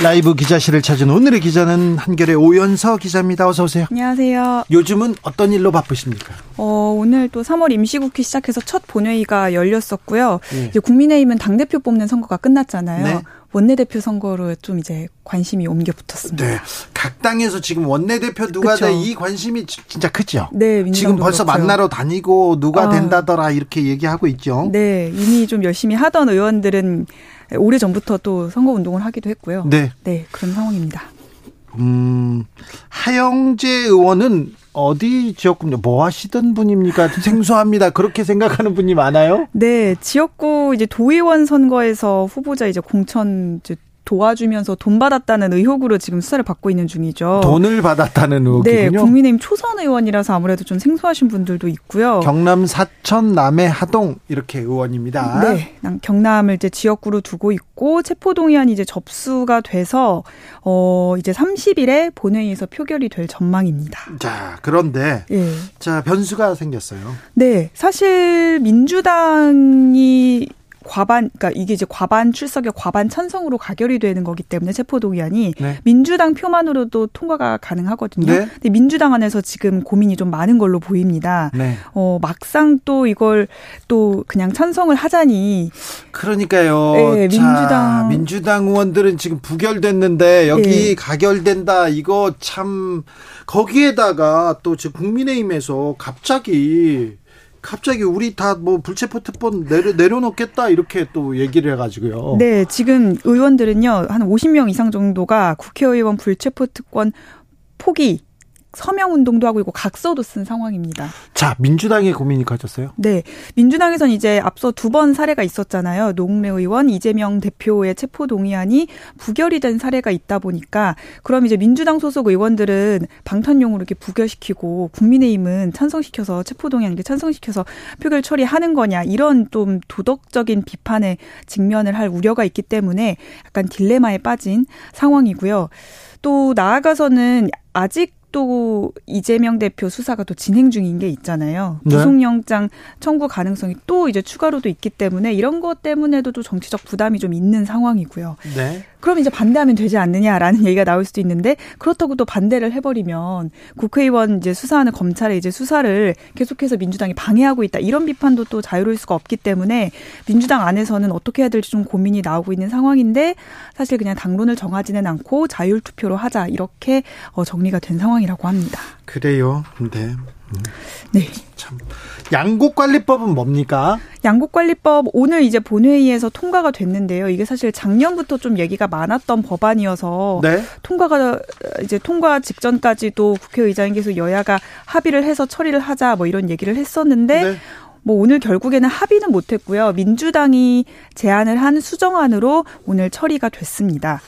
라이브 기자실을 찾은 오늘의 기자는 한결의 오연서 기자입니다. 어서 오세요. 안녕하세요. 요즘은 어떤 일로 바쁘십니까? 어, 오늘 또 3월 임시국회 시작해서 첫 본회의가 열렸었고요. 네. 이제 국민의힘은 당 대표 뽑는 선거가 끝났잖아요. 네. 원내대표 선거로 좀 이제 관심이 옮겨 붙었습니다. 네. 각 당에서 지금 원내대표 누가 돼이 관심이 진짜 크죠. 네. 지금 벌써 그렇고요. 만나러 다니고 누가 아. 된다더라 이렇게 얘기하고 있죠. 네. 이미 좀 열심히 하던 의원들은 오래 전부터 또 선거 운동을 하기도 했고요. 네. 네, 그런 상황입니다. 음, 하영재 의원은 어디 지역구 뭐 하시던 분입니까? 생소합니다. 그렇게 생각하는 분이 많아요? 네, 지역구 이제 도의원 선거에서 후보자 이제 공천 이제 도와주면서 돈 받았다는 의혹으로 지금 수사를 받고 있는 중이죠. 돈을 받았다는 의혹이군요. 네, 국민의힘 초선 의원이라서 아무래도 좀 생소하신 분들도 있고요. 경남 사천 남해 하동 이렇게 의원입니다. 네, 경남을 이제 지역구로 두고 있고 체포 동의안이 이제 접수가 돼서 어 이제 30일에 본회의에서 표결이 될 전망입니다. 자, 그런데 네. 자 변수가 생겼어요. 네, 사실 민주당이 과반 그러니까 이게 이제 과반 출석에 과반 찬성으로 가결이 되는 거기 때문에 체포 동의안이 네. 민주당 표만으로도 통과가 가능하거든요. 네. 근데 민주당 안에서 지금 고민이 좀 많은 걸로 보입니다. 네. 어 막상 또 이걸 또 그냥 찬성을 하자니 그러니까요. 네, 민주당 자, 민주당 의원들은 지금 부결됐는데 여기 네. 가결된다 이거 참 거기에다가 또 지금 국민의힘에서 갑자기 갑자기 우리 다 뭐 불체포 특권 내려 내려놓겠다 이렇게 또 얘기를 해가지고요. 네, 지금 의원들은요 한 50명 이상 정도가 국회의원 불체포 특권 포기 서명 운동도 하고 있고 각서도 쓴 상황입니다. 자, 민주당의 고민이 커졌어요? 네. 민주당에선 이제 앞서 두 번 사례가 있었잖아요. 노웅래 의원, 이재명 대표의 체포 동의안이 부결이 된 사례가 있다 보니까 그럼 이제 민주당 소속 의원들은 방탄용으로 이렇게 부결시키고 국민의힘은 찬성시켜서 체포 동의안 이렇게 찬성시켜서 표결 처리하는 거냐 이런 좀 도덕적인 비판에 직면을 할 우려가 있기 때문에 약간 딜레마에 빠진 상황이고요. 또 나아가서는 아직 또 이재명 대표 수사가 또 진행 중인 게 있잖아요. 네. 구속영장 청구 가능성이 또 이제 추가로도 있기 때문에 이런 것 때문에도 또 정치적 부담이 좀 있는 상황이고요. 네. 그럼 이제 반대하면 되지 않느냐라는 얘기가 나올 수도 있는데 그렇다고 또 반대를 해버리면 국회의원 이제 수사하는 검찰의 이제 수사를 계속해서 민주당이 방해하고 있다 이런 비판도 또 자유로울 수가 없기 때문에 민주당 안에서는 어떻게 해야 될지 좀 고민이 나오고 있는 상황인데 사실 그냥 당론을 정하지는 않고 자율 투표로 하자 이렇게 어, 정리가 된 상황 이라고 합니다. 그래요. 네. 네. 참 양국관리법은 뭡니까? 양국관리법 오늘 이제 본회의에서 통과가 됐는데요. 이게 사실 작년부터 좀 얘기가 많았던 법안이어서 네. 통과가 이제 통과 직전까지도 국회의장께서 여야가 합의를 해서 처리를 하자 뭐 이런 얘기를 했었는데 네. 뭐 오늘 결국에는 합의는 못했고요. 민주당이 제안을 한 수정안으로 오늘 처리가 됐습니다.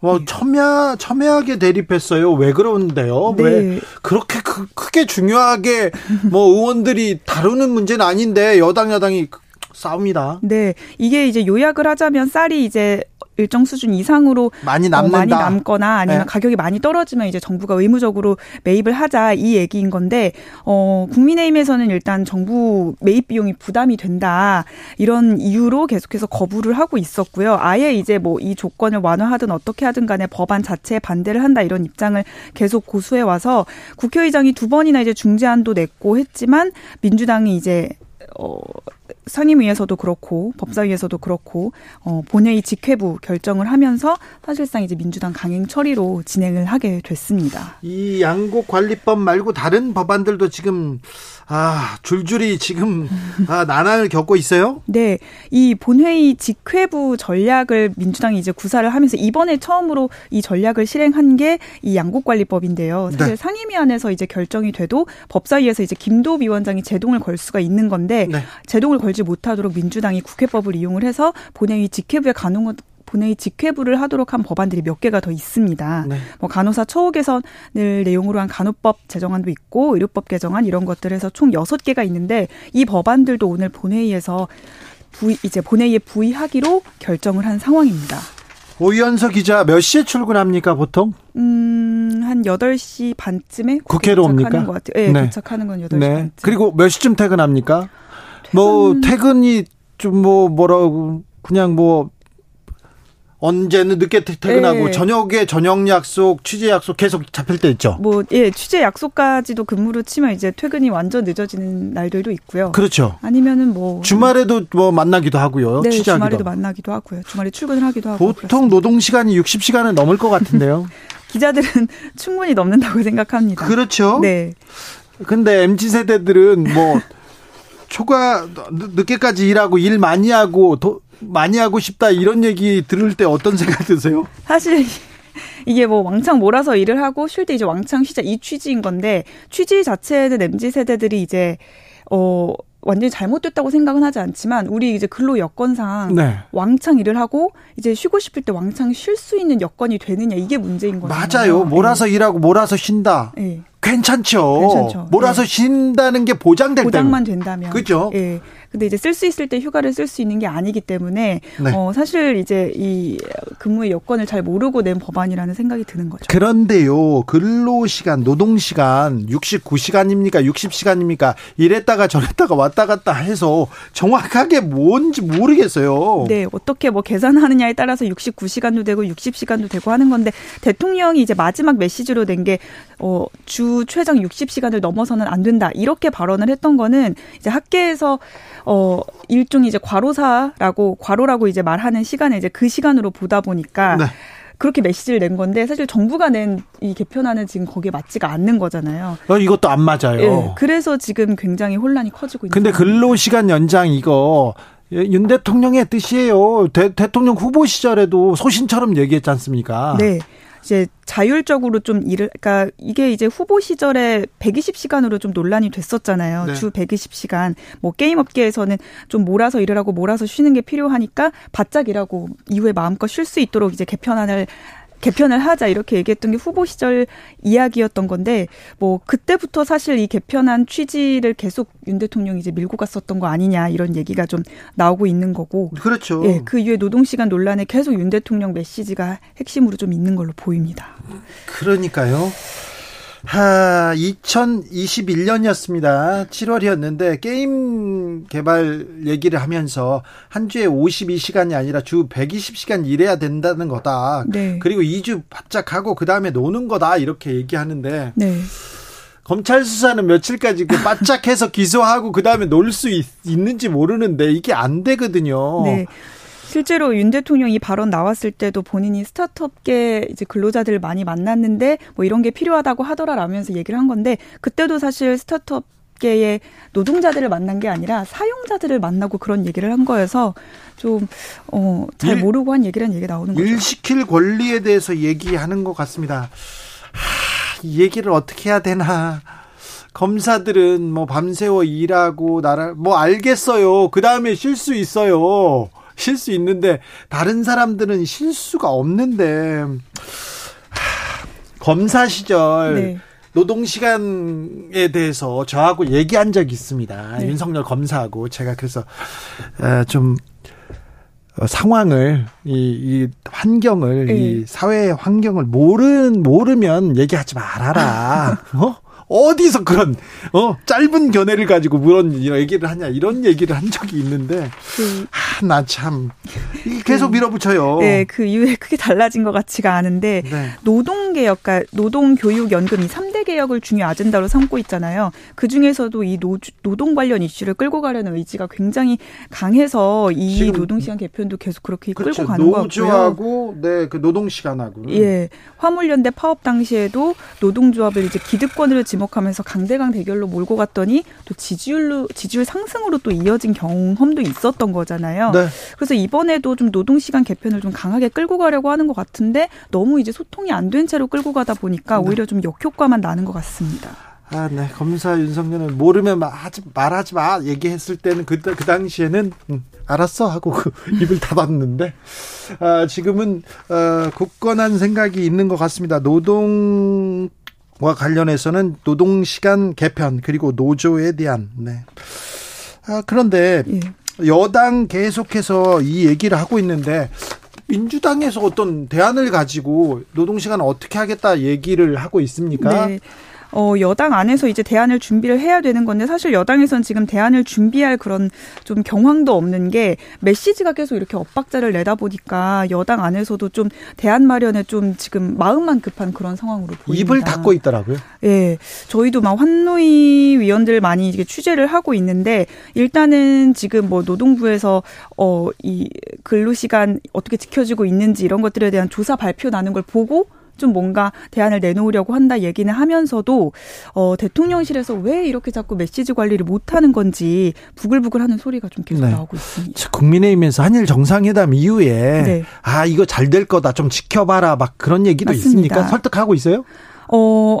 뭐 첨예 첨예하게 대립했어요. 왜 그러는데요? 네. 왜 그렇게 크, 크게 중요하게 뭐 의원들이 다루는 문제는 아닌데 여당 야당이 싸웁니다. 네. 이게 이제 요약을 하자면 쌀이 이제 일정 수준 이상으로 많이 남는다. 어, 많이 남거나 아니면 네. 가격이 많이 떨어지면 이제 정부가 의무적으로 매입을 하자 이 얘기인 건데 어 국민의힘에서는 일단 정부 매입 비용이 부담이 된다 이런 이유로 계속해서 거부를 하고 있었고요. 아예 이제 뭐 이 조건을 완화하든 어떻게 하든 간에 법안 자체에 반대를 한다 이런 입장을 계속 고수해 와서 국회의장이 두 번이나 이제 중재안도 냈고 했지만 민주당이 이제 어 상임위에서도 그렇고 법사위에서도 그렇고 어 본회의 직회부 결정을 하면서 사실상 이제 민주당 강행 처리로 진행을 하게 됐습니다. 이 양곡 관리법 말고 다른 법안들도 지금 아, 줄줄이 지금 아, 난항을 겪고 있어요? 네. 이 본회의 직회부 전략을 민주당이 이제 구사를 하면서 이번에 처음으로 이 전략을 실행한 게 이 양국관리법인데요. 사실 네. 상임위 안에서 이제 결정이 돼도 법사위에서 이제 김도 위원장이 제동을 걸 수가 있는 건데 네. 제동을 걸지 못하도록 민주당이 국회법을 이용을 해서 본회의 직회부에 가는 본회의 직회부를 하도록 한 법안들이 몇 개가 더 있습니다. 네. 뭐 간호사 처우 개선을 내용으로 한 간호법 제정안도 있고 의료법 개정안 이런 것들에서 총 여섯 개가 있는데 이 법안들도 오늘 본회의에서 부의, 이제 본회의에 부의하기로 결정을 한 상황입니다. 오연서 기자 몇 시에 출근합니까, 보통? 음, 한 8시 반쯤에 국회로 옵니까? 것 같아요. 네, 네. 도착하는 건 8시 네. 반쯤. 그리고 몇 시쯤 퇴근합니까? 뭐, 퇴근... 뭐 퇴근이 좀 뭐 뭐라고 그냥 뭐 언제는 늦게 퇴근하고 네. 저녁에 저녁 약속, 취재 약속 계속 잡힐 때 있죠. 뭐 예, 취재 약속까지도 근무로 치면 이제 퇴근이 완전 늦어지는 날들도 있고요. 그렇죠. 아니면은 뭐 주말에도 뭐 만나기도 하고요. 네, 취재하기도. 주말에도 만나기도 하고요. 주말에 출근을 하기도 하고. 보통 그렇습니다. 노동 시간이 60시간은 넘을 것 같은데요. 기자들은 충분히 넘는다고 생각합니다. 그렇죠. 네. 근데 MZ 세대들은 뭐 초과 늦게까지 일하고 일 많이 하고 도, 많이 하고 싶다 이런 얘기 들을 때 어떤 생각 드세요? 사실 이게 뭐 왕창 몰아서 일을 하고 쉴 때 이제 왕창 쉬자 이 취지인 건데 취지 자체는 MZ 세대들이 이제 어 완전히 잘못됐다고 생각은 하지 않지만 우리 이제 근로 여건상 네. 왕창 일을 하고 이제 쉬고 싶을 때 왕창 쉴 수 있는 여건이 되느냐 이게 문제인 거죠. 맞아요. 몰아서 네. 일하고 몰아서 쉰다. 네. 괜찮죠. 괜찮죠. 몰아서 네. 쉰다는 게 보장될 보장만 된다면. 그죠? 예. 근데 이제 쓸 수 있을 때 휴가를 쓸 수 있는 게 아니기 때문에 네. 어 사실 이제 이 근무의 여건을 잘 모르고 낸 법안이라는 생각이 드는 거죠. 그런데요. 근로 시간, 노동 시간 69시간입니까? 60시간입니까? 이랬다가 저랬다가 왔다 갔다 해서 정확하게 뭔지 모르겠어요. 네, 어떻게 뭐 계산하느냐에 따라서 69시간도 되고 60시간도 되고 하는 건데 대통령이 이제 마지막 메시지로 낸 게 어, 주 최장 60시간을 넘어서는 안 된다. 이렇게 발언을 했던 거는 이제 학계에서 어 일종의 이제 과로사라고 과로라고 이제 말하는 시간에 이제 그 시간으로 보다 보니까 네. 그렇게 메시지를 낸 건데 사실 정부가 낸 이 개편안은 지금 거기에 맞지가 않는 거잖아요. 어, 이것도 안 맞아요. 네, 그래서 지금 굉장히 혼란이 커지고 있는. 근데 근로 시간 연장 이거 윤 대통령의 뜻이에요. 대, 대통령 후보 시절에도 소신처럼 얘기했지 않습니까? 네. 이제 자율적으로 좀 일을 그러니까 이게 이제 후보 시절에 120시간으로 좀 논란이 됐었잖아요. 네. 주 120시간. 뭐 게임 업계에서는 좀 몰아서 일을 하고 몰아서 쉬는 게 필요하니까 바짝 일하고 이후에 마음껏 쉴 수 있도록 이제 개편안을 개편을 하자 이렇게 얘기했던 게 후보 시절 이야기였던 건데 뭐 그때부터 사실 이 개편한 취지를 계속 윤 대통령이 이제 밀고 갔었던 거 아니냐 이런 얘기가 좀 나오고 있는 거고 그렇죠. 예, 그 이후에 노동 시간 논란에 계속 윤 대통령 메시지가 핵심으로 좀 있는 걸로 보입니다. 그러니까요. 하, 2021년이었습니다. 7월이었는데 게임 개발 얘기를 하면서 한 주에 52시간이 아니라 주 120시간 일해야 된다는 거다. 네. 그리고 2주 바짝 하고 그다음에 노는 거다. 이렇게 얘기하는데 네. 검찰 수사는 며칠까지 그 바짝해서 기소하고 그다음에 놀 수 있는지 모르는데 이게 안 되거든요. 네. 실제로 윤 대통령이 발언 나왔을 때도 본인이 스타트업계 이제 근로자들을 많이 만났는데 뭐 이런 게 필요하다고 하더라라면서 얘기를 한 건데 그때도 사실 스타트업 계의 노동자들을 만난 게 아니라 사용자들을 만나고 그런 얘기를 한 거여서 좀, 어, 잘 모르고 한 얘기란 얘기 나오는 거죠. 일 시킬 권리에 대해서 얘기하는 것 같습니다. 하, 이 얘기를 어떻게 해야 되나. 검사들은 뭐 밤새워 일하고 나라, 뭐 알겠어요. 그 다음에 쉴 수 있어요. 쉴수 있는데 다른 사람들은 쉴 수가 없는데 하, 검사 시절 네. 노동 시간에 대해서 저하고 얘기한 적이 있습니다. 네. 윤석열 검사하고 제가 그래서 좀 어, 상황을 이, 이 환경을 네. 이 사회 환경을 모른 모르면 얘기하지 말아라. 어? 어디서 그런 어 짧은 견해를 가지고 그런 얘기를 하냐 이런 얘기를 한 적이 있는데 그, 아, 나 참 계속 그, 밀어붙여요. 네, 그 이후에 크게 달라진 것 같지가 않은데 네. 노동 개혁, 그러니까 노동 교육 연금 이 3대 개혁을 중요 아젠다로 삼고 있잖아요. 그 중에서도 이 노, 노동 관련 이슈를 끌고 가려는 의지가 굉장히 강해서 이 노동 시간 개편도 계속 그렇게 그렇죠. 끌고 가는 거고요. 노조하고 네, 그 노동 시간하고. 예, 화물연대 파업 당시에도 노동조합을 이제 기득권으로 지목하면서 강대강 대결로 몰고 갔더니 또 지지율로 지지율 상승으로 또 이어진 경험도 있었던 거잖아요. 네. 그래서 이번에도 좀 노동 시간 개편을 좀 강하게 끌고 가려고 하는 것 같은데 너무 이제 소통이 안 된 채로 끌고 가다 보니까 네. 오히려 좀 역효과만 나는 것 같습니다. 아, 네. 검사 윤석열은 모르면 하지 말하지 마 얘기했을 때는 그, 그 당시에는 음, 알았어 하고 그 입을 닫았는데 아, 지금은 어, 굳건한 생각이 있는 것 같습니다. 노동 과 관련해서는 노동 시간 개편 그리고 노조에 대한 네. 아, 그런데 예. 여당 계속해서 이 얘기를 하고 있는데 민주당에서 어떤 대안을 가지고 노동시간 어떻게 하겠다 얘기를 하고 있습니까? 네. 어, 여당 안에서 이제 대안을 준비를 해야 되는 건데 사실 여당에선 지금 대안을 준비할 그런 좀 경황도 없는 게 메시지가 계속 이렇게 엇박자를 내다 보니까 여당 안에서도 좀 대안 마련에 좀 지금 마음만 급한 그런 상황으로 보입니다. 입을 닫고 있더라고요. 예. 네, 저희도 막 환노위 위원들 많이 이게 취재를 하고 있는데 일단은 지금 뭐 노동부에서 어, 이 근로 시간 어떻게 지켜지고 있는지 이런 것들에 대한 조사 발표 나는 걸 보고 좀 뭔가 대안을 내놓으려고 한다 얘기는 하면서도 어, 대통령실에서 왜 이렇게 자꾸 메시지 관리를 못하는 건지 부글부글하는 소리가 좀 계속 네. 나오고 있습니다. 국민의힘에서 한일 정상회담 이후에 네. 아 이거 잘 될 거다 좀 지켜봐라 막 그런 얘기도 맞습니다. 있습니까? 설득하고 있어요? 어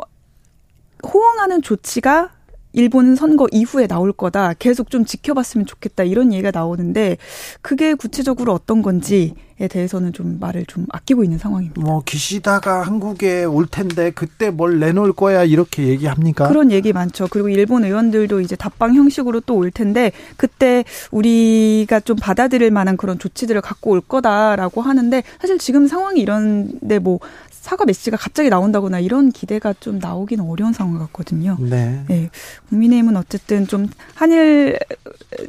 호응하는 조치가 일본은 선거 이후에 나올 거다. 계속 좀 지켜봤으면 좋겠다. 이런 얘기가 나오는데 그게 구체적으로 어떤 건지에 대해서는 좀 말을 좀 아끼고 있는 상황입니다. 뭐 기시다가 한국에 올 텐데 그때 뭘 내놓을 거야 이렇게 얘기합니까? 그런 얘기 많죠. 그리고 일본 의원들도 이제 답방 형식으로 또 올 텐데 그때 우리가 좀 받아들일 만한 그런 조치들을 갖고 올 거다라고 하는데 사실 지금 상황이 이런데 뭐 사과 메시지가 갑자기 나온다거나 이런 기대가 좀 나오기는 어려운 상황 같거든요. 네. 네. 국민의힘은 어쨌든 좀 한일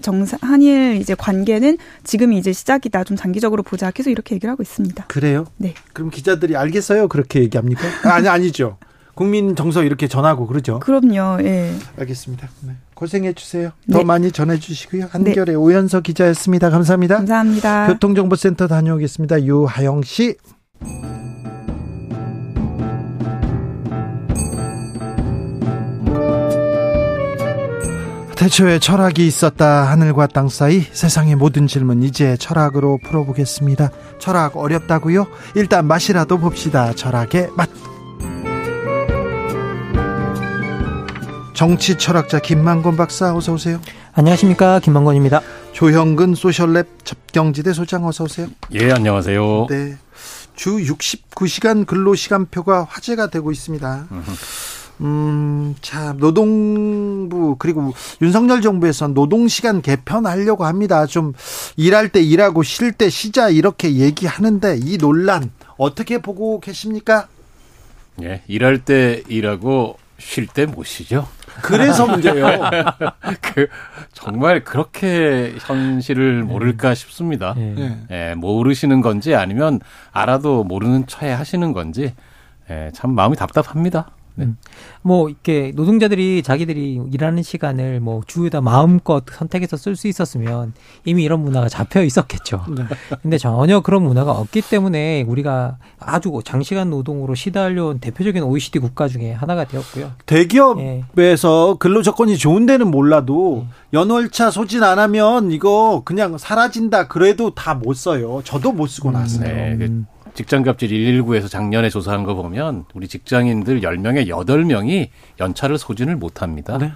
정상 한일 이제 관계는 지금이 이제 시작이다. 좀 장기적으로 보자. 계속 이렇게 얘기를 하고 있습니다. 그래요? 네. 그럼 기자들이 알겠어요? 그렇게 얘기합니까? 아니 아니죠. 국민 정서 이렇게 전하고 그러죠. 그럼요. 예. 알겠습니다. 네. 고생해 주세요. 더 네. 많이 전해 주시고요. 한결의 네. 오연서 기자였습니다. 감사합니다. 감사합니다. 교통정보센터 다녀오겠습니다. 유하영 씨. 태초에 철학이 있었다. 하늘과 땅 사이 세상의 모든 질문 이제 철학으로 풀어보겠습니다. 철학 어렵다고요? 일단 맛이라도 봅시다. 철학의 맛. 정치 철학자 김만권 박사 어서 오세요. 안녕하십니까 김만권입니다. 조형근 소셜랩 접경지대 소장 어서 오세요. 예 안녕하세요. 네. 주 69시간 근로 시간표가 화제가 되고 있습니다. 음, 자, 노동부, 그리고 윤석열 정부에서 노동시간 개편하려고 합니다. 좀 일할 때 일하고 쉴 때 쉬자 이렇게 얘기하는데 이 논란 어떻게 보고 계십니까? 예, 일할 때 일하고 쉴 때 못 쉬죠. 그래서 문제예요. 그 정말 그렇게 현실을 모를까 싶습니다. 예. 예, 모르시는 건지 아니면 알아도 모르는 처에 하시는 건지 예, 참 마음이 답답합니다. 네. 음. 뭐 이렇게 노동자들이 자기들이 일하는 시간을 뭐 주에다 마음껏 선택해서 쓸 수 있었으면 이미 이런 문화가 잡혀 있었겠죠. 네. 근데 전혀 그런 문화가 없기 때문에 우리가 아주 장시간 노동으로 시달려온 대표적인 OECD 국가 중에 하나가 되었고요. 대기업에서 예. 근로 조건이 좋은 데는 몰라도 예. 연월차 소진 안 하면 이거 그냥 사라진다 그래도 다 못 써요. 저도 못 쓰고 음. 나서요. 네. 그 직장 갑질 119에서 작년에 조사한 거 보면 우리 직장인들 10명에 8명이 연차를 소진을 못 합니다. 네.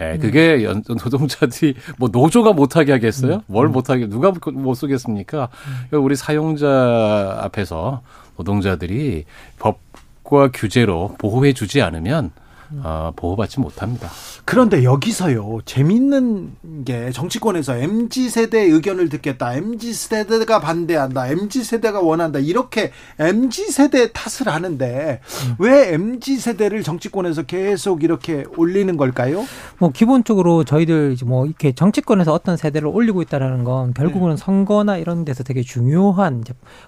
예, 그게 연, 노동자들이 뭐 노조가 못하게 하겠어요? 음. 뭘 음. 못하게 누가 못 쓰겠습니까? 음. 우리 사용자 앞에서 노동자들이 법과 규제로 보호해주지 않으면 어, 보호받지 못합니다. 그런데 여기서요 재밌는 게 정치권에서 mz 세대 의견을 듣겠다, mz 세대가 반대한다, mz 세대가 원한다 이렇게 mz 세대 탓을 하는데 음. 왜 mz 세대를 정치권에서 계속 이렇게 올리는 걸까요? 뭐 기본적으로 저희들 뭐 이렇게 정치권에서 어떤 세대를 올리고 있다라는 건 결국은 네. 선거나 이런 데서 되게 중요한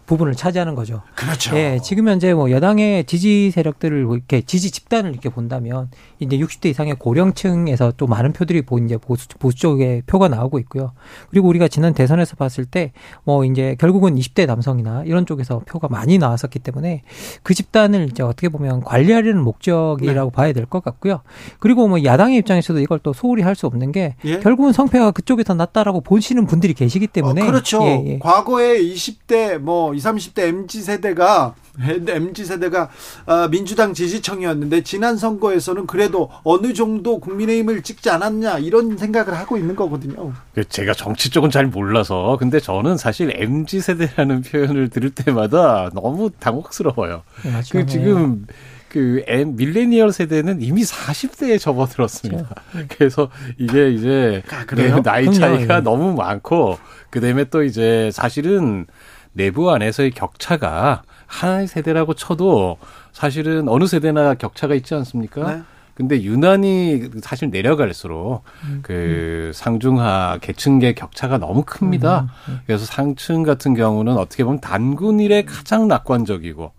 부분을 차지하는 거죠. 그렇죠. 예, 지금 현재 뭐 여당의 지지 세력들을 이렇게 지지 집단을 이렇게 본다면 이제 60대 이상의 고령층 계층에서 또 많은 표들이 보 이제 보수 보수 쪽에 표가 나오고 있고요. 그리고 우리가 지난 대선에서 봤을 때 뭐 이제 결국은 20대 남성이나 이런 쪽에서 표가 많이 나왔었기 때문에 그 집단을 이제 어떻게 보면 관리하려는 목적이라고 네. 봐야 될 것 같고요. 그리고 뭐 야당의 입장에서도 이걸 또 소홀히 할 수 없는 게 예? 결국은 성패가 그쪽이 더 낫다라고 보시는 분들이 계시기 때문에 어, 그렇죠. 예, 예. 과거에 20대 뭐 20, 30대 MZ 세대가 MZ 세대가 어, 민주당 지지층이었는데 지난 선거에 여론조사에서는 그래도 어느 정도 국민의힘을 찍지 않았냐 이런 생각을 하고 있는 거거든요. 그 제가 정치 쪽은 잘 몰라서 근데 저는 사실 mz 세대라는 표현을 들을 때마다 너무 당혹스러워요. 네, 그 지금 그 M, 밀레니얼 세대는 이미 40대에 접어들었습니다. 그렇죠. 그래서 이게 이제 아, 그래요? 나이 차이가 네. 너무 많고 그다음에 또 이제 사실은 내부 안에서의 격차가 하나의 세대라고 쳐도 사실은 어느 세대나 격차가 있지 않습니까? 네. 근데 유난히 사실 내려갈수록 음, 그 음. 상중하 계층계 격차가 너무 큽니다. 음, 음, 음. 그래서 상층 같은 경우는 어떻게 보면 단군 일에 가장 낙관적이고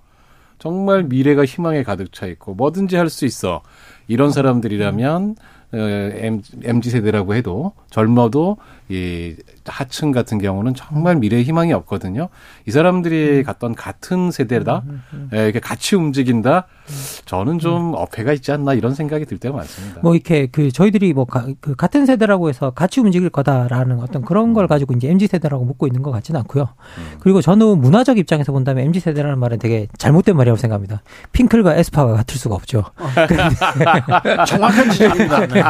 정말 미래가 희망에 가득 차 있고 뭐든지 할 수 있어. 이런 사람들이라면 어, MZ 세대라고 해도 젊어도 이 하층 같은 경우는 정말 미래 희망이 없거든요. 이 사람들이 음. 갔던 같은 세대다, 음, 음, 예, 이렇게 같이 움직인다. 저는 좀 어폐가 있지 않나 이런 생각이 들 때가 많습니다. 뭐 이렇게 그 저희들이 뭐 가, 그 같은 세대라고 해서 같이 움직일 거다라는 어떤 그런 걸 가지고 이제 mz 세대라고 묻고 있는 것 같지는 않고요. 그리고 저는 문화적 입장에서 본다면 mz 세대라는 말은 되게 잘못된 말이라고 생각합니다. 핑클과 에스파가 같을 수가 없죠. 정확한 지적입니다. 네.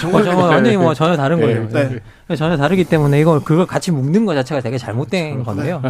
정말 어, 완전히 뭐 전혀 다른 네. 거예요. 네. 전혀 다르기 때문에 이걸 그걸 같이 묶는 것 자체가 되게 잘못된 그렇죠. 건데요.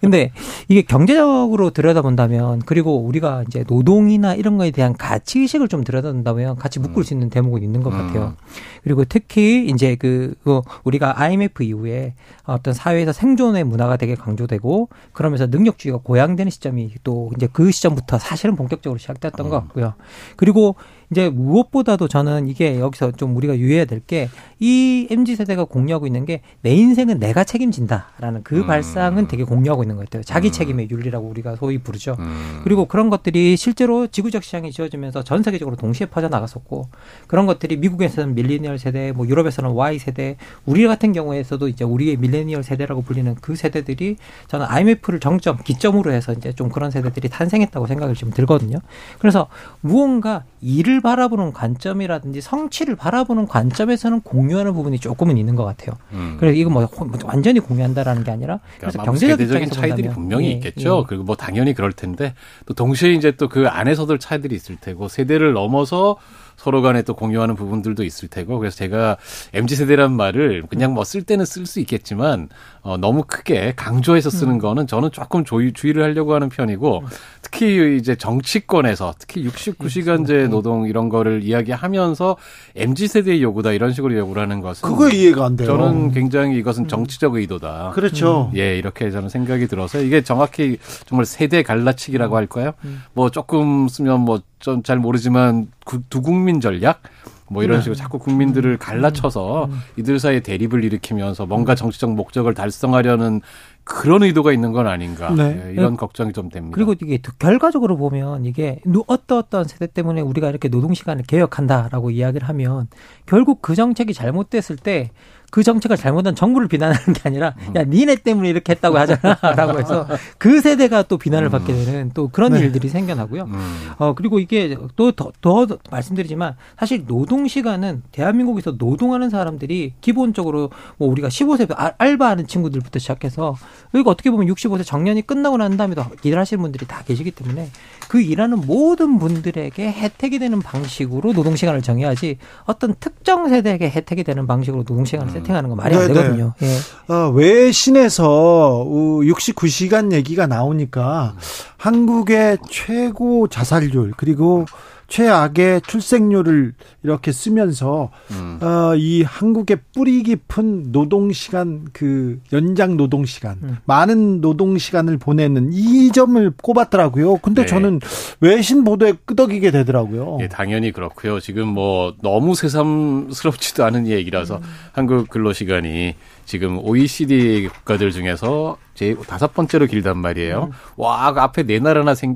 근데 이게 경제적으로 들여다본다면 그리고 우리가 이제 노동이나 이런 거에 대한 가치 의식을 좀 들여다본다면 같이 묶을 수 있는 대목은 있는 것 같아요. 음. 그리고 특히 이제 그 우리가 IMF 이후에 어떤 사회에서 생존의 문화가 되게 강조되고 그러면서 능력주의가 고양되는 시점이 또 이제 그 시점부터 사실은 본격적으로 시작됐던 것 음. 같고요. 그리고 이제 무엇보다도 저는 이게 여기서 좀 우리가 유의해야 될 게 이 MZ 세대가 공유하고 있는 게 내 인생은 내가 책임진다라는 그 음. 발상은 되게 공유하고 있는 것 같아요. 자기 음. 책임의 윤리라고 우리가 소위 부르죠. 음. 그리고 그런 것들이 실제로 지구적 시장이 지어지면서 전 세계적으로 동시에 퍼져 나갔었고 그런 것들이 미국에서는 밀리니얼 세대, 뭐 유럽에서는 Y 세대, 우리 같은 경우에서도 이제 우리의 밀레니얼 세대라고 불리는 그 세대들이 저는 IMF를 정점, 기점으로 해서 이제 좀 그런 세대들이 탄생했다고 생각을 좀 들거든요. 그래서 무언가 일을 바라보는 관점이라든지 성취를 바라보는 관점에서는 공유하는 부분이 조금은 있는 것 같아요. 음. 그래서 이거 뭐 완전히 공유한다라는 게 아니라 그래서 그러니까 경제적 입장에서 차이들이. 분명히 예, 있겠죠. 예. 그리고 뭐 당연히 그럴 텐데 또 동시에 이제 또 그 안에서도 차이들이 있을 테고 세대를 넘어서 서로 간에 또 공유하는 부분들도 있을 테고 그래서 제가 MZ 세대란 말을 그냥 뭐 쓸 때는 쓸 수 있겠지만 어, 너무 크게 강조해서 쓰는 음. 거는 저는 조금 조의, 주의를 하려고 하는 편이고 음. 특히 이제 정치권에서 특히 69시간제 노동 이런 거를 이야기하면서 MZ 세대의 요구다 이런 식으로 요구를 하는 것은 그거 이해가 안 돼요. 저는 굉장히 이것은 음. 정치적 의도다. 그렇죠. 예, 이렇게 저는 생각이 들어서 이게 정확히 정말 세대 갈라치기라고 할까요? 뭐 조금 쓰면 뭐 좀 잘 모르지만 두 국민 전략 뭐 이런 네. 식으로 자꾸 국민들을 음. 갈라쳐서 음. 이들 사이에 대립을 일으키면서 뭔가 음. 정치적 목적을 달성하려는 그런 의도가 있는 건 아닌가 네. 네, 이런 네. 걱정이 좀 됩니다. 그리고 이게 결과적으로 보면 이게 어떤 어떤 세대 때문에 우리가 이렇게 노동 시간을 개혁한다라고 이야기를 하면 결국 그 정책이 잘못됐을 때 그 정책을 잘못한 정부를 비난하는 게 아니라 야 니네 때문에 이렇게 했다고 하잖아라고 해서 그 세대가 또 비난을 받게 되는 또 그런 네. 일들이 생겨나고요. 음. 어 그리고 이게 또더 더 말씀드리지만 사실 노동 시간은 대한민국에서 노동하는 사람들이 기본적으로 뭐 우리가 15세 알바하는 친구들부터 시작해서 여기가 어떻게 보면 65세 정년이 끝나고 난 다음에도 일을 하시는 분들이 다 계시기 때문에 그 일하는 모든 분들에게 혜택이 되는 방식으로 노동 시간을 정해야지 어떤 특정 세대에게 혜택이 되는 방식으로 노동 시간을 음. 세팅하는 건 말이 네네. 안 되거든요. 예. 어, 외신에서 69시간 얘기가 나오니까 음. 한국의 최고 자살률 그리고 최악의 출생률을 이렇게 쓰면서 음. 어, 이 한국의 뿌리 깊은 노동 시간 그 연장 노동 시간 음. 많은 노동 시간을 보내는 이 점을 꼽았더라고요. 근데 네. 저는 외신 보도에 끄덕이게 되더라고요. 예, 당연히 그렇고요. 지금 뭐 너무 새삼스럽지도 않은 얘기라서 음. 한국 근로 시간이 지금 OECD 국가들 중에서 제 다섯 번째로 길단 말이에요. 음. 와, 그 앞에 네 나라나 생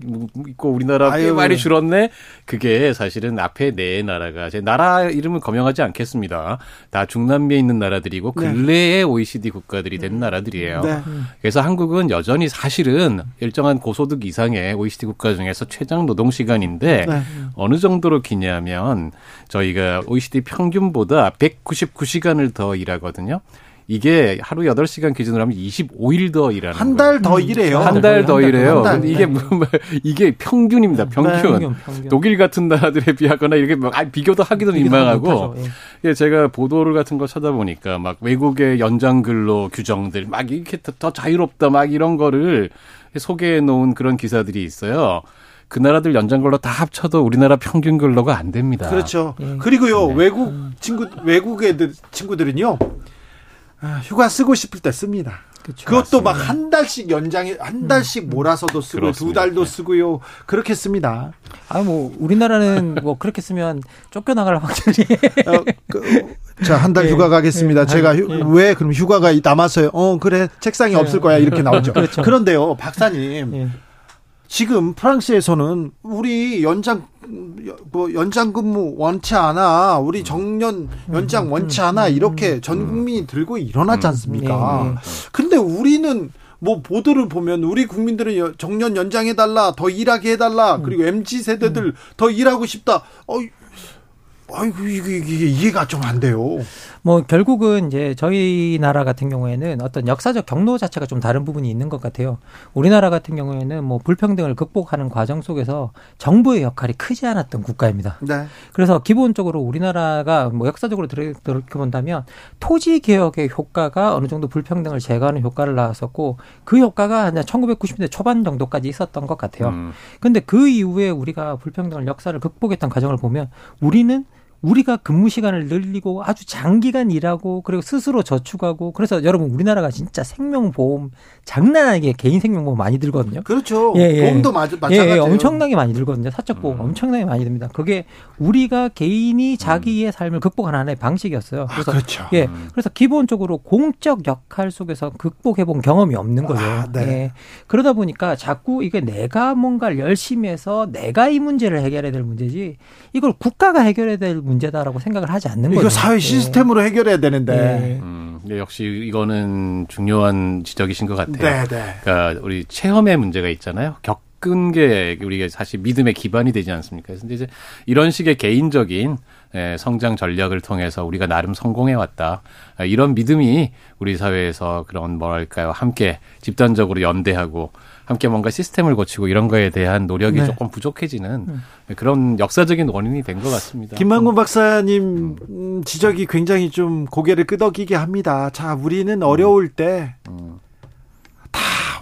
있고 우리나라 꽤 많이 줄었네. 그게 사실은 앞에 네 나라가 제 나라 이름은 거명하지 않겠습니다. 다 중남미에 있는 나라들이고 네. 근래에 네. OECD 국가들이 된 음. 나라들이에요. 네. 그래서 한국은 여전히 사실은 일정한 고소득 이상의 OECD 국가 중에서 최장 노동 시간인데 네. 어느 정도로 기냐면 저희가 OECD 평균보다 199시간을 더 일하거든요. 이게 하루 8시간 기준으로 하면 25일 더 일하는 한 달 더 일해요. 한 달 더 일해요. 달, 이게 뭐, 뭐, 이게 평균입니다. 네. 평균. 평균, 평균. 독일 같은 나라들에 비하거나 이렇게 막 아, 비교도 하기도 민망하고 예. 제가 보도를 같은 거 찾아보니까 막 외국의 연장 근로 규정들 막 이렇게 더 자유롭다 막 이런 거를 소개해 놓은 그런 기사들이 있어요. 그 나라들 연장 근로 다 합쳐도 우리나라 평균 근로가 안 됩니다. 그렇죠. 예. 그리고요 네. 외국 친구 외국 애들 친구들은요 아, 휴가 쓰고 싶을 때 씁니다. 그쵸, 그것도 막 한 달씩 연장해 한 달씩 음. 몰아서도 쓰고 그렇습니다. 두 달도 네. 쓰고요. 그렇게 씁니다. 아 뭐 우리나라는 뭐 그렇게 쓰면 쫓겨나갈 확률이. 어, 그, 자한 달 예, 휴가 가겠습니다. 예, 제가 휴, 예. 왜 그럼 휴가가 남았어요? 어 그래 책상이 없을 거야 이렇게 나오죠. 그렇죠. 그런데요 박사님. 예. 지금 프랑스에서는 우리 연장 뭐 연장 근무 원치 않아 우리 정년 연장 원치 않아 이렇게 전 국민이 들고 일어나지 않습니까? 네, 네. 근데 우리는 뭐 보도를 보면 우리 국민들은 정년 연장해 달라 더 일하게 해달라 그리고 mz 세대들 더 일하고 싶다. 어 아이고 이게, 이게 이해가 좀 안 돼요. 뭐 결국은 이제 저희 나라 같은 경우에는 어떤 역사적 경로 자체가 좀 다른 부분이 있는 것 같아요. 우리나라 같은 경우에는 뭐 불평등을 극복하는 과정 속에서 정부의 역할이 크지 않았던 국가입니다. 네. 그래서 기본적으로 우리나라가 뭐 역사적으로 들어 본다면 토지 개혁의 효과가 어느 정도 불평등을 제거하는 효과를 낳았었고 그 효과가 한 1990년대 초반 정도까지 있었던 것 같아요. 음. 근데 그 이후에 우리가 불평등을 역사를 극복했던 과정을 보면 우리는 우리가 근무 시간을 늘리고 아주 장기간 일하고 그리고 스스로 저축하고 그래서 여러분 우리나라가 진짜 생명보험 장난 아니게 개인 생명보험 많이 들거든요. 그렇죠. 예, 예. 보험도 맞, 마찬가지예요. 예, 예, 엄청나게 많이 들거든요. 사적 보험 음. 엄청나게 많이 듭니다. 그게 우리가 개인이 자기의 음. 삶을 극복하는 하나의 방식이었어요. 아, 그래서 아, 그렇죠. 예, 음. 그래서 기본적으로 공적 역할 속에서 극복해 본 경험이 없는 거죠. 아, 네. 예. 그러다 보니까 자꾸 이게 내가 뭔가를 열심히 해서 내가 이 문제를 해결해야 될 문제지 이걸 국가가 해결해야 될 문제 다라고 생각을 하지 않는 거죠. 이거 사회 예. 시스템으로 네. 해결해야 되는데. 네. 음, 역시 이거는 중요한 지적이신 것 같아요. 네, 네. 그러니까 우리 체험의 문제가 있잖아요. 겪은 게 우리가 사실 믿음의 기반이 되지 않습니까? 그래서 이제 이런 식의 개인적인 예, 성장 전략을 통해서 우리가 나름 성공해 왔다. 이런 믿음이 우리 사회에서 그런 뭐랄까요 함께 집단적으로 연대하고 함께 뭔가 시스템을 고치고 이런 거에 대한 노력이 네. 조금 부족해지는 음. 그런 역사적인 원인이 된 것 같습니다. 김만곤 박사님 음, 지적이 굉장히 좀 고개를 끄덕이게 합니다. 자, 우리는 어려울 때 음.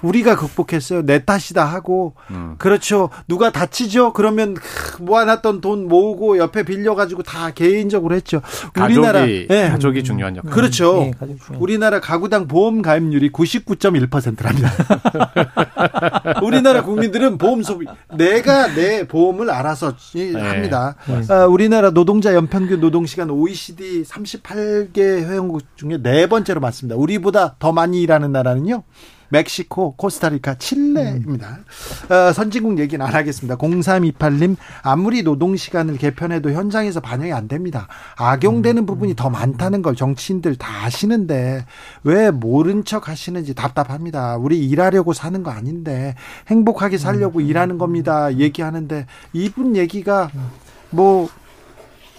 우리가 극복했어요. 내 탓이다 하고 음. 그렇죠. 누가 다치죠? 그러면 모아놨던 돈 모으고 옆에 빌려가지고 다 개인적으로 했죠. 가족이, 우리나라 네. 가족이 중요한 역할. 그렇죠. 네, 우리나라 가구당 보험 가입률이 99.1%랍니다. 우리나라 국민들은 보험 소비 내가 내 보험을 알아서 네. 합니다. 네. 아, 우리나라 노동자 연평균 노동 시간 OECD 38개 회원국 중에 네 번째로 많습니다. 우리보다 더 많이 일하는 나라는요. 멕시코, 코스타리카, 칠레입니다. 음. 어, 선진국 얘기는 안 하겠습니다. 0328님, 아무리 노동 시간을 개편해도 현장에서 반영이 안 됩니다. 악용되는 음. 부분이 더 많다는 걸 정치인들 다 아시는데 왜 모른 척 하시는지 답답합니다. 우리 일하려고 사는 거 아닌데 행복하게 살려고 음. 일하는 겁니다. 얘기하는데 이분 얘기가 뭐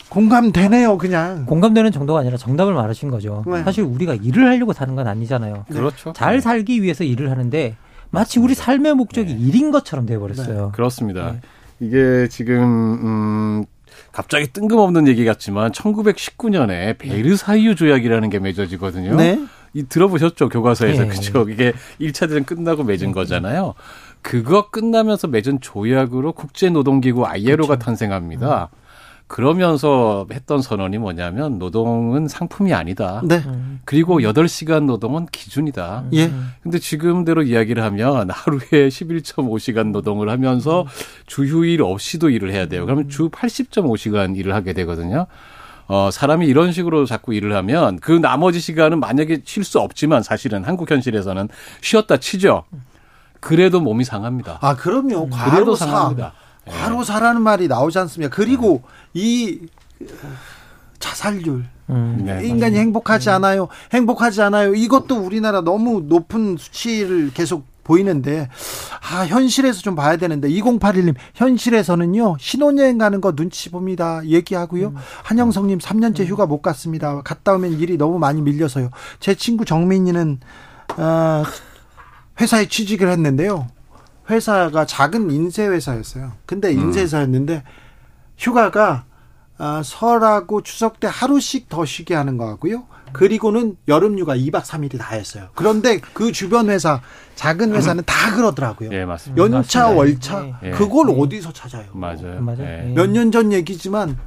공감되네요, 그냥. 공감되는 정도가 아니라 정답을 말하신 거죠. 네. 사실 우리가 일을 하려고 사는 건 아니잖아요. 네. 그렇죠. 잘 네. 살기 위해서 일을 하는데 마치 우리 삶의 목적이 네. 일인 것처럼 돼버렸어요. 네. 그렇습니다. 네. 이게 지금 음 갑자기 뜬금없는 얘기 같지만 1919년에 베르사유 조약이라는 게 맺어지거든요. 네. 이 들어보셨죠 교과서에서 네. 그죠? 이게 1차 대전 끝나고 맺은 거잖아요. 그거 끝나면서 맺은 조약으로 국제노동기구 ILO가 그렇죠. 탄생합니다. 음. 그러면서 했던 선언이 뭐냐면 노동은 상품이 아니다. 네. 그리고 8시간 노동은 기준이다. 예. 근데 지금대로 이야기를 하면 하루에 11.5시간 노동을 하면서 주 휴일 없이도 일을 해야 돼요. 그러면 주 80.5시간 일을 하게 되거든요. 어, 사람이 이런 식으로 자꾸 일을 하면 그 나머지 시간은 만약에 쉴 수 없지만 사실은 한국 현실에서는 쉬었다 치죠. 그래도 몸이 상합니다. 아, 그럼요. 과로 상합니다. 바로 사라는 말이 나오지 않습니까? 그리고 이 자살률. 음, 네, 인간이 맞아요. 행복하지 네. 않아요. 행복하지 않아요. 이것도 우리나라 너무 높은 수치를 계속 보이는데 아, 현실에서 좀 봐야 되는데 2081님 현실에서는요. 신혼여행 가는 거 눈치 봅니다. 얘기하고요. 음. 한영성 님 3년째 휴가 못 갔습니다. 갔다 오면 일이 너무 많이 밀려서요. 제 친구 정민이는 어, 회사에 취직을 했는데요. 회사가 작은 인쇄 회사였어요. 근데 인쇄 회사였는데 휴가가 아, 설하고 추석 때 하루씩 더 쉬게 하는 거 같고요. 그리고는 여름휴가 2박 3일이 다였어요. 그런데 그 주변 회사, 작은 회사는 다 그러더라고요. 예, 맞습니다. 연차, 맞습니다. 월차, 예. 그걸 예. 어디서 찾아요? 맞아요. 맞아요. 예. 몇년 전 얘기지만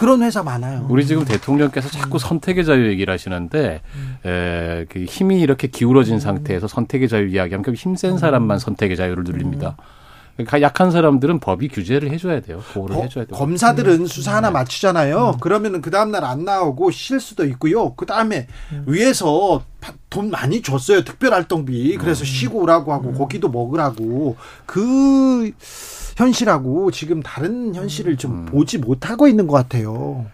그런 회사 많아요. 우리 지금 대통령께서 자꾸 선택의 자유 얘기를 하시는데, 에, 그 힘이 이렇게 기울어진 상태에서 선택의 자유 이야기하면 그 힘센 사람만 선택의 자유를 누립니다. 그러니까 약한 사람들은 법이 규제를 해줘야 돼요. 보호를 거, 해줘야 돼요. 검사들은 음. 수사 하나 맞추잖아요. 음. 그러면은 그 다음날 안 나오고 쉴 수도 있고요. 그 다음에 음. 위에서 돈 많이 줬어요. 특별활동비. 그래서 음. 쉬고 오라고 하고 고기도 먹으라고. 그 현실하고 지금 다른 현실을 좀 음. 보지 못하고 있는 것 같아요.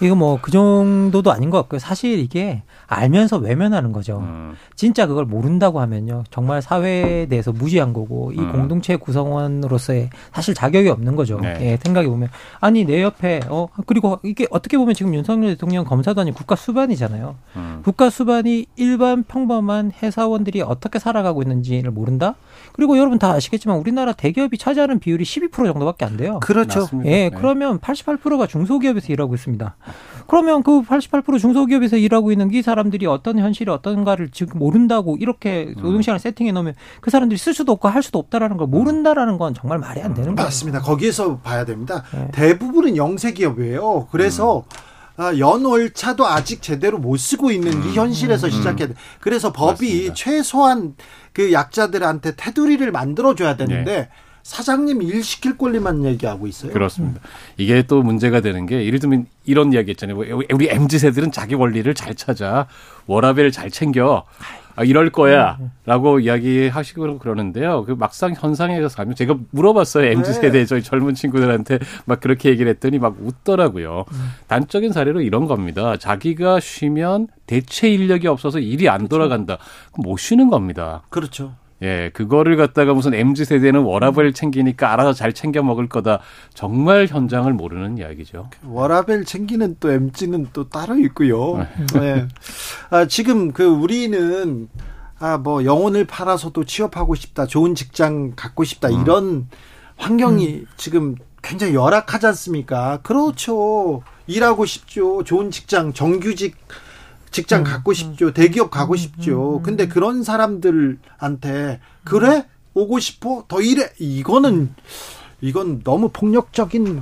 이거 뭐 그 정도도 아닌 것 같고요. 사실 이게 알면서 외면하는 거죠. 음. 진짜 그걸 모른다고 하면요. 정말 사회에 대해서 무지한 거고 이 음. 공동체 구성원으로서의 사실 자격이 없는 거죠. 네. 예, 생각해 보면 아니 내 옆에 어 그리고 이게 어떻게 보면 지금 윤석열 대통령 아닌 국가 수반이잖아요. 음. 국가 수반이 일반 평범한 회사원들이 어떻게 살아가고 있는지를 모른다. 그리고 여러분 다 아시겠지만 우리나라 대기업이 차지하는 비율이 12% 정도밖에 안 돼요. 그렇죠. 맞습니다. 예, 네. 그러면 88%가 중소기업에서 일하고 있습니다. 그러면 그 88% 중소기업에서 일하고 있는 이 사람들이 어떤 현실이 어떤가를 지금 모른다고 이렇게 음. 노동시간을 세팅해 놓으면 그 사람들이 쓸 수도 없고 할 수도 없다라는 걸 모른다라는 건 정말 말이 안 되는 거예요. 맞습니다. 거기에서 봐야 됩니다. 네. 대부분은 영세 기업이에요. 그래서 음. 아, 연월차도 아직 제대로 못 쓰고 있는 음. 이 현실에서 음. 시작해야 돼. 그래서 법이 맞습니다. 최소한 그 약자들한테 테두리를 만들어줘야 되는데 네. 사장님 일 시킬 권리만 얘기하고 있어요. 그렇습니다. 이게 또 문제가 되는 게 예를 들면 이런 이야기 했잖아요. 우리 MZ 세들은 자기 원리를 잘 찾아 워라벨 잘 챙겨. 아, 이럴 거야. 라고 이야기하시고 그러는데요. 그 막상 현상에 서 가면 제가 물어봤어요. MZ 세대 네. 저희 젊은 친구들한테 막 그렇게 얘기를 했더니 막 웃더라고요. 음. 단적인 사례로 이런 겁니다. 자기가 쉬면 대체 인력이 없어서 일이 안 그렇죠. 돌아간다. 그럼 못 쉬는 겁니다. 그렇죠. 예, 그거를 갖다가 무슨 MZ 세대는 워라벨 챙기니까 알아서 잘 챙겨 먹을 거다. 정말 현장을 모르는 이야기죠. 워라벨 챙기는 또 MZ는 또 따로 있고요. 네. 네. 아, 지금 그 우리는 아, 뭐 영혼을 팔아서도 취업하고 싶다. 좋은 직장 갖고 싶다. 음. 이런 환경이 음. 지금 굉장히 열악하지 않습니까? 그렇죠. 일하고 싶죠. 좋은 직장, 정규직 직장 음, 갖고 음. 싶죠. 대기업 가고 음, 싶죠. 근데 그런 사람들한테 그래 오고 싶어 더 일해 이거는 이건 너무 폭력적인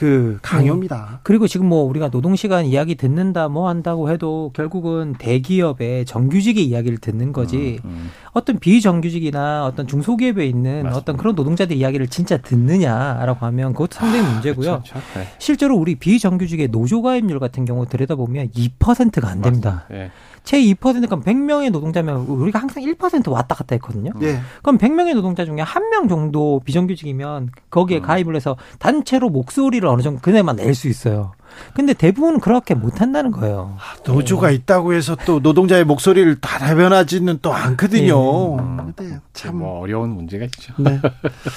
그 강요입니다. 음. 그리고 지금 뭐 우리가 노동 시간 이야기 듣는다 뭐 한다고 해도 결국은 대기업의 정규직의 이야기를 듣는 거지 음, 음. 어떤 비정규직이나 어떤 중소기업에 있는 맞습니다. 어떤 그런 노동자들 이야기를 진짜 듣느냐라고 하면 그것도 상당히 아, 문제고요. 그쵸, 그쵸. 네. 실제로 우리 비정규직의 노조 가입률 같은 경우 들여다보면 2%가 안 됩니다. 네. 채 2%가 100명의 노동자면 우리가 항상 1% 왔다 갔다 했거든요. 네. 그럼 100명의 노동자 중에 한 명 정도 비정규직이면 거기에 음. 가입을 해서 단체로 목소리를 어느 정도 그네만 낼 수 있어요. 근데 대부분 그렇게 못 한다는 거예요. 아, 노조가 네. 있다고 해서 또 노동자의 목소리를 다 대변하지는 또 않거든요. 네. 음, 참 뭐 어려운 문제가 있죠. 네.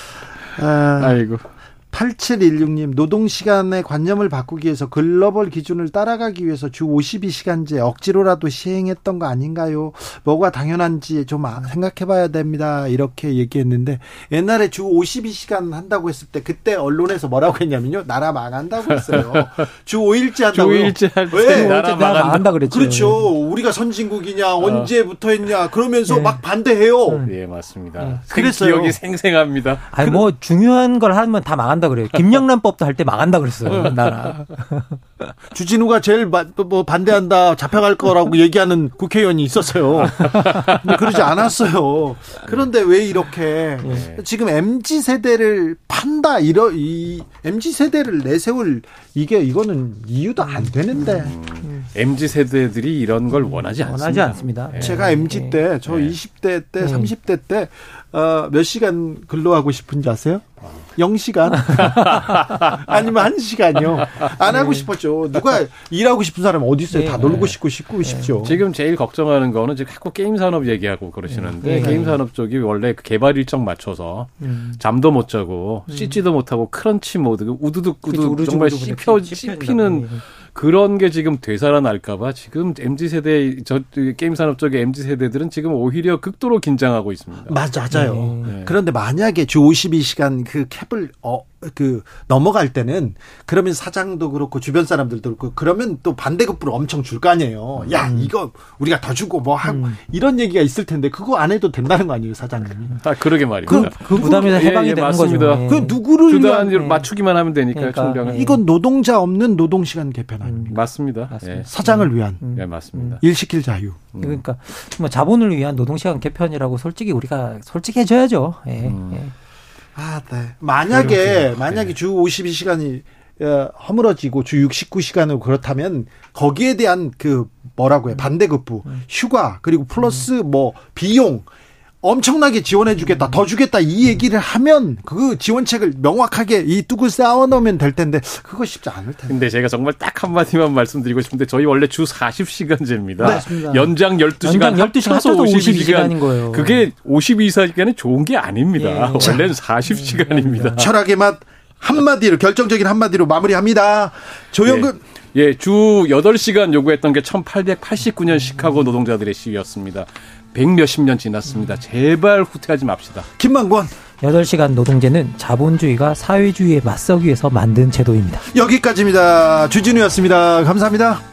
아, 아이고. 8716님 노동시간의 관념을 바꾸기 위해서 글로벌 기준을 따라가기 위해서 주 52시간제 억지로라도 시행했던 거 아닌가요? 뭐가 당연한지 좀 아, 생각해 봐야 됩니다. 이렇게 얘기했는데 옛날에 주 52시간 한다고 했을 때 그때 언론에서 뭐라고 했냐면요. 나라 망한다고 했어요. 주 5일째 한다고. 주 5일째 할때 나라 망한다 그랬죠. 그렇죠. 우리가 선진국이냐 어. 언제부터 했냐 그러면서 네. 막 반대해요. 예, 네, 맞습니다. 네. 그랬어요. 기억이 생생합니다. 아니 뭐 중요한 걸 하면 다 망한다 그래요. 김영란법도 할 때 망한다 그랬어요. 나라. 주진우가 제일 뭐 반대한다 잡혀갈 거라고 얘기하는 국회의원이 있었어요. 근데 그러지 않았어요. 그런데 왜 이렇게 네. 지금 mz 세대를 판다 이러 이 mz 세대를 내세울 이게 이거는 이유도 안 되는데. 음. MZ 세대들이 이런 걸 원하지 않습니다. 원하지 않습니다. 네. 제가 MZ 때, 저 네. 20대 때, 네. 30대 때, 어, 몇 시간 근로하고 싶은지 아세요? 0시간? 아니면 1시간이요. 안 하고 네. 싶었죠. 누가 일하고 싶은 사람 어디 있어요? 네. 다 놀고 싶고 싶고 네. 싶죠. 지금 제일 걱정하는 거는 지금 자꾸 게임 산업 얘기하고 그러시는데 게임 산업 쪽이 원래 그 개발 일정 맞춰서 음. 잠도 못 자고 음. 씻지도 못하고 crunch mode 우두둑 우두둑 정말 씹혀 씹히는 그런 게 지금 되살아날까봐 지금 mz 세대 저 게임 산업 쪽의 mz 세대들은 지금 오히려 극도로 긴장하고 있습니다. 맞아요. 네. 그런데 만약에 주 52시간 그 캡을 어, 그 넘어갈 때는 그러면 사장도 그렇고 주변 사람들도 그렇고 그러면 또 반대급부를 엄청 줄 거 아니에요. 야 음. 이거 우리가 더 주고 뭐 하고 음. 이런 얘기가 있을 텐데 그거 안 해도 된다는 거 아니에요 사장님이? 아 그러게 말입니다. 그, 그 부담에서 해방이 예, 예, 되는 맞습니다. 거죠. 그 누구를 위한 예. 맞추기만 하면 되니까요 그러니까, 총량을. 이건 노동자 없는 노동 시간 개편 아닙니까? 음, 맞습니다. 맞습니다. 예. 사장을 위한. 음. 예 맞습니다. 일 시킬 자유. 음. 그러니까 뭐 자본을 위한 노동 시간 개편이라고 솔직히 우리가 솔직해져야죠. 예. 음. 예. 아, 네. 만약에 만약에 네. 주 52시간이 어, 허물어지고 주 69시간으로 그렇다면 거기에 대한 그 뭐라고 해 반대급부 음. 휴가 그리고 플러스 뭐 비용 엄청나게 지원해 주겠다, 더 주겠다 이 얘기를 하면 그 지원책을 명확하게 이 뚝을 쌓아 놓으면 될 텐데 그거 쉽지 않을 텐데. 근데 제가 정말 딱 한마디만 말씀드리고 싶은데 저희 원래 주 40시간제입니다. 네. 연장 12시간, 연장 12시간 합쳐서 52시간인 거예요. 그게 52시간이 좋은 게 아닙니다. 예. 원래는 40시간입니다. 철학의 맛 한마디로 결정적인 한마디로 마무리합니다. 조영근 예. 예, 주 8시간 요구했던 게 1889년 시카고 노동자들의 시위였습니다. 백 몇십 년 지났습니다. 제발 후퇴하지 맙시다. 김만권. 8시간 노동제는 자본주의가 사회주의에 맞서기 위해서 만든 제도입니다. 여기까지입니다. 주진우였습니다. 감사합니다.